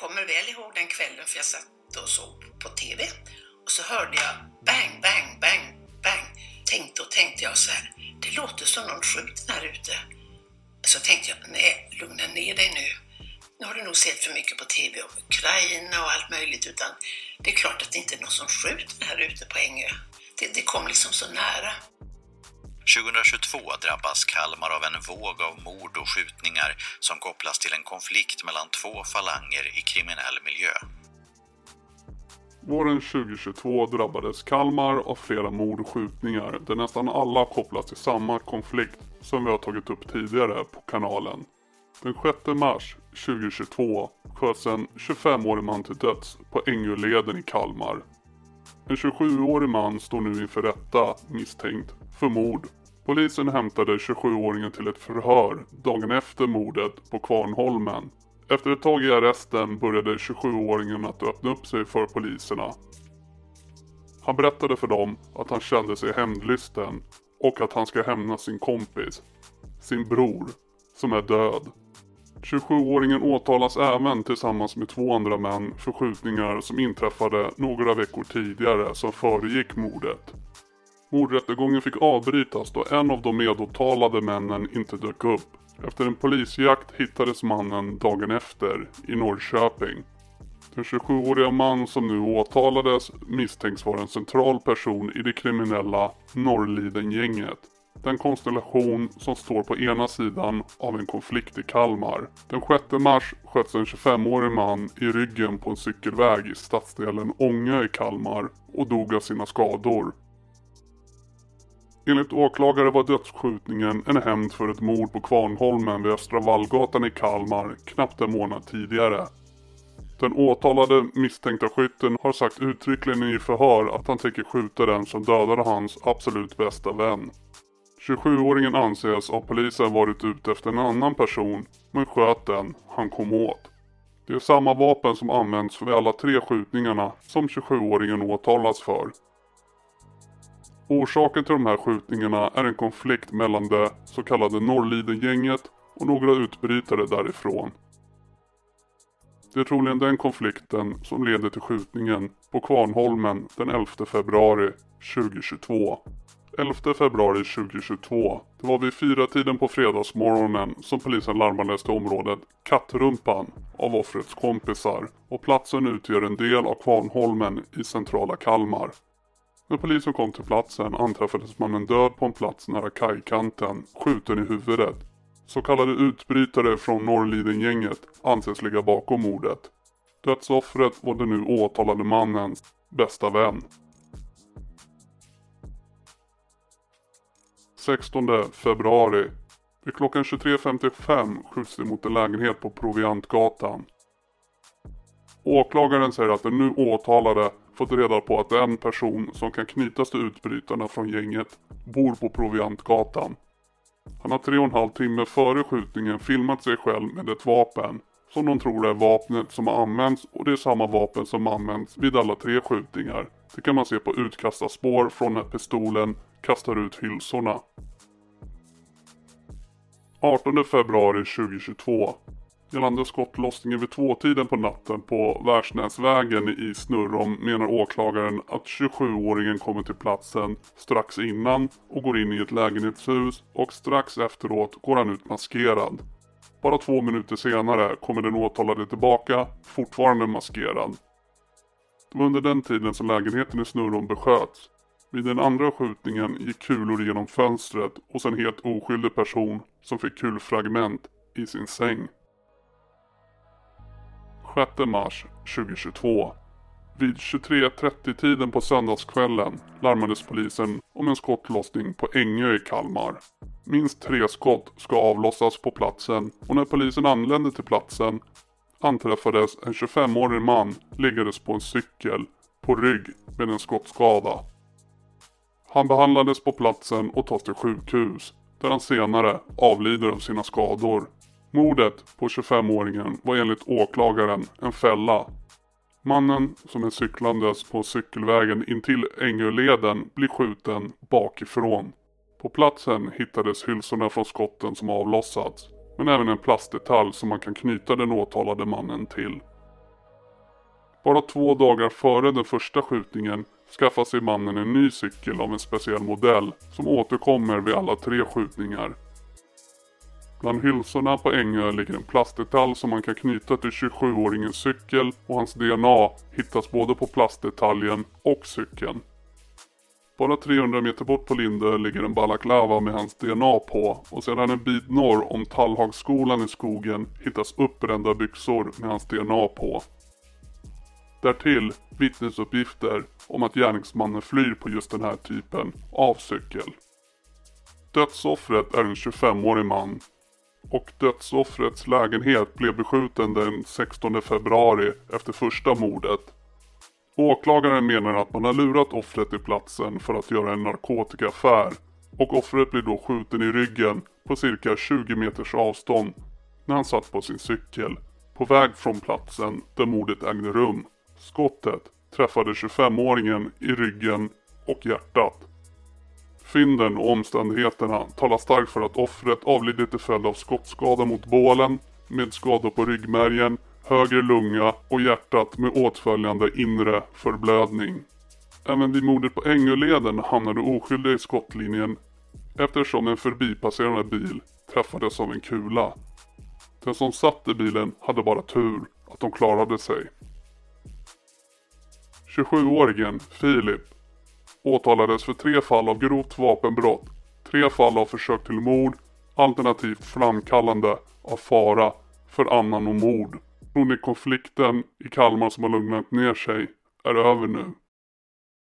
kommer väl ihåg den kvällen för jag satt och såg på TV och så hörde jag bang, bang, bang, bang. Tänkte och tänkte jag så här, det låter som någon skjuter här ute. Så tänkte jag, nej, lugna ner dig nu. Nu har du nog sett för mycket på TV om Ukraina och allt möjligt, utan det är klart att det inte är någon som skjuter här ute på Ängö. Det, det kom liksom så nära. 2022 drabbas Kalmar av en våg av mord och skjutningar som kopplas till en konflikt mellan två falanger i kriminell miljö. Våren 2022 drabbades Kalmar av flera mord och skjutningar där nästan alla kopplas till samma konflikt som vi har tagit upp tidigare på kanalen. Den 6 mars 2022 sköts en 25-årig man till döds på Ängöleden i Kalmar. En 27-årig man står nu inför rätta misstänkt för mord. Polisen hämtade 27-åringen till ett förhör dagen efter mordet på Kvarnholmen. Efter ett tag i arresten började 27-åringen att öppna upp sig för poliserna. Han berättade för dem att han kände sig hämndlysten och att han ska hämna sin kompis, sin bror, som är död. 27-åringen åtalas även tillsammans med två andra män för skjutningar som inträffade några veckor tidigare som föregick mordet. Mordrättegången fick avbrytas då en av de medåtalade männen inte dök upp. Efter en polisjakt hittades mannen dagen efter i Norrköping. Den 27-åriga man som nu åtalades misstänks vara en central person i det kriminella Norrliden-gänget. Den konstellation som står på ena sidan av en konflikt i Kalmar. Den 6 mars sköts en 25-årig man i ryggen på en cykelväg i stadsdelen Ånge i Kalmar och dog av sina skador. Enligt åklagare var dödsskjutningen en hämnd för ett mord på Kvarnholmen vid Östra Vallgatan i Kalmar knappt en månad tidigare. Den åtalade misstänkta skytten har sagt uttryckligen i förhör att han tänker skjuta den som dödade hans absolut bästa vän. 27-åringen anses av polisen varit ute efter en annan person men sköt den han kom åt. Det är samma vapen som används vid alla tre skjutningarna som 27-åringen åtalas för. Orsaken till de här skjutningarna är en konflikt mellan det så kallade Norrliden-gänget och några utbrytare därifrån. Det är troligen den konflikten som leder till skjutningen på Kvarnholmen den 11 februari 2022. 11 februari 2022. Det var vid fyra tiden på fredagsmorgonen som polisen larmades till området Kattrumpan av offrets kompisar och platsen utgör en del av Kvarnholmen i centrala Kalmar. När polisen kom till platsen anträffades mannen död på en plats nära kajkanten, skjuten i huvudet. Så kallade utbrytare från Norrliden-gänget anses ligga bakom mordet. Dödsoffret var den nu åtalade mannens bästa vän. 16 februari. Vid klockan 23.55 skjuts det mot en lägenhet på Proviantgatan. Åklagaren säger att den nu åtalade fått reda på att en person som kan knytas till utbrytarna från gänget bor på Proviantgatan. Han har tre och en halv timme före skjutningen filmat sig själv med ett vapen som de tror är vapnet som har använts och det är samma vapen som används vid alla tre skjutningar. Det kan man se på utkastarspår från när pistolen kastar ut hylsorna. 18 februari 2022 Gällande skottlossningen vid tvåtiden på natten på Värsnäsvägen i Snurrom menar åklagaren att 27-åringen kommer till platsen strax innan och går in i ett lägenhetshus och strax efteråt går han ut maskerad. Bara två minuter senare kommer den åtalade tillbaka, fortfarande maskerad. Det var under den tiden som lägenheten i Snurrom besköts. Vid den andra skjutningen gick kulor genom fönstret hos en helt oskyldig person som fick kulfragment i sin säng. 6 mars 2022. Vid 23.30 tiden på söndagskvällen larmades polisen om en skottlossning på Ängö i Kalmar. Minst tre skott ska avlossas på platsen och när polisen anlände till platsen anträffades en 25-årig man liggandes på en cykel på rygg med en skottskada. Han behandlades på platsen och tas till sjukhus där han senare avlider av sina skador. Mordet på 25-åringen var enligt åklagaren en fälla. Mannen som är cyklandes på cykelvägen intill Ängöleden blir skjuten bakifrån. På platsen hittades hylsorna från skotten som avlossats, men även en plastdetalj som man kan knyta den åtalade mannen till. Bara två dagar före den första skjutningen skaffar sig mannen en ny cykel av en speciell modell som återkommer vid alla tre skjutningar. Bland hylsorna på Ängö ligger en plastdetalj som man kan knyta till 27-åringens cykel och hans DNA hittas både på plastdetaljen och cykeln. Bara 300 meter bort på Lindö ligger en balaklava med hans DNA på och sedan en bit norr om Tallhagsskolan i skogen hittas uppbrända byxor med hans DNA på. Därtill vittnesuppgifter om att gärningsmannen flyr på just den här typen av cykel. Dödsoffret är en 25-årig man och dödsoffrets lägenhet blev beskjuten den 16 februari efter första mordet. Åklagaren menar att man har lurat offret till platsen för att göra en narkotikaaffär och offret blir då skjuten i ryggen på cirka 20 meters avstånd när han satt på sin cykel på väg från platsen där mordet ägde rum. Skottet träffade 25-åringen i ryggen och hjärtat. Fynden och omständigheterna talar starkt för att offret avlidit till följd av skottskada mot bålen med skador på ryggmärgen, höger lunga och hjärtat med åtföljande inre förblödning. Även vid mordet på Ängöleden hamnade oskyldiga i skottlinjen eftersom en förbipasserande bil träffades av en kula. Den som satt i bilen hade bara tur att de klarade sig. 27-åringen Filip åtalades för tre fall av grovt vapenbrott, tre fall av försök till mord alternativt framkallande av fara för annan och mord. Tror ni konflikten i Kalmar som har lugnat ner sig är över nu?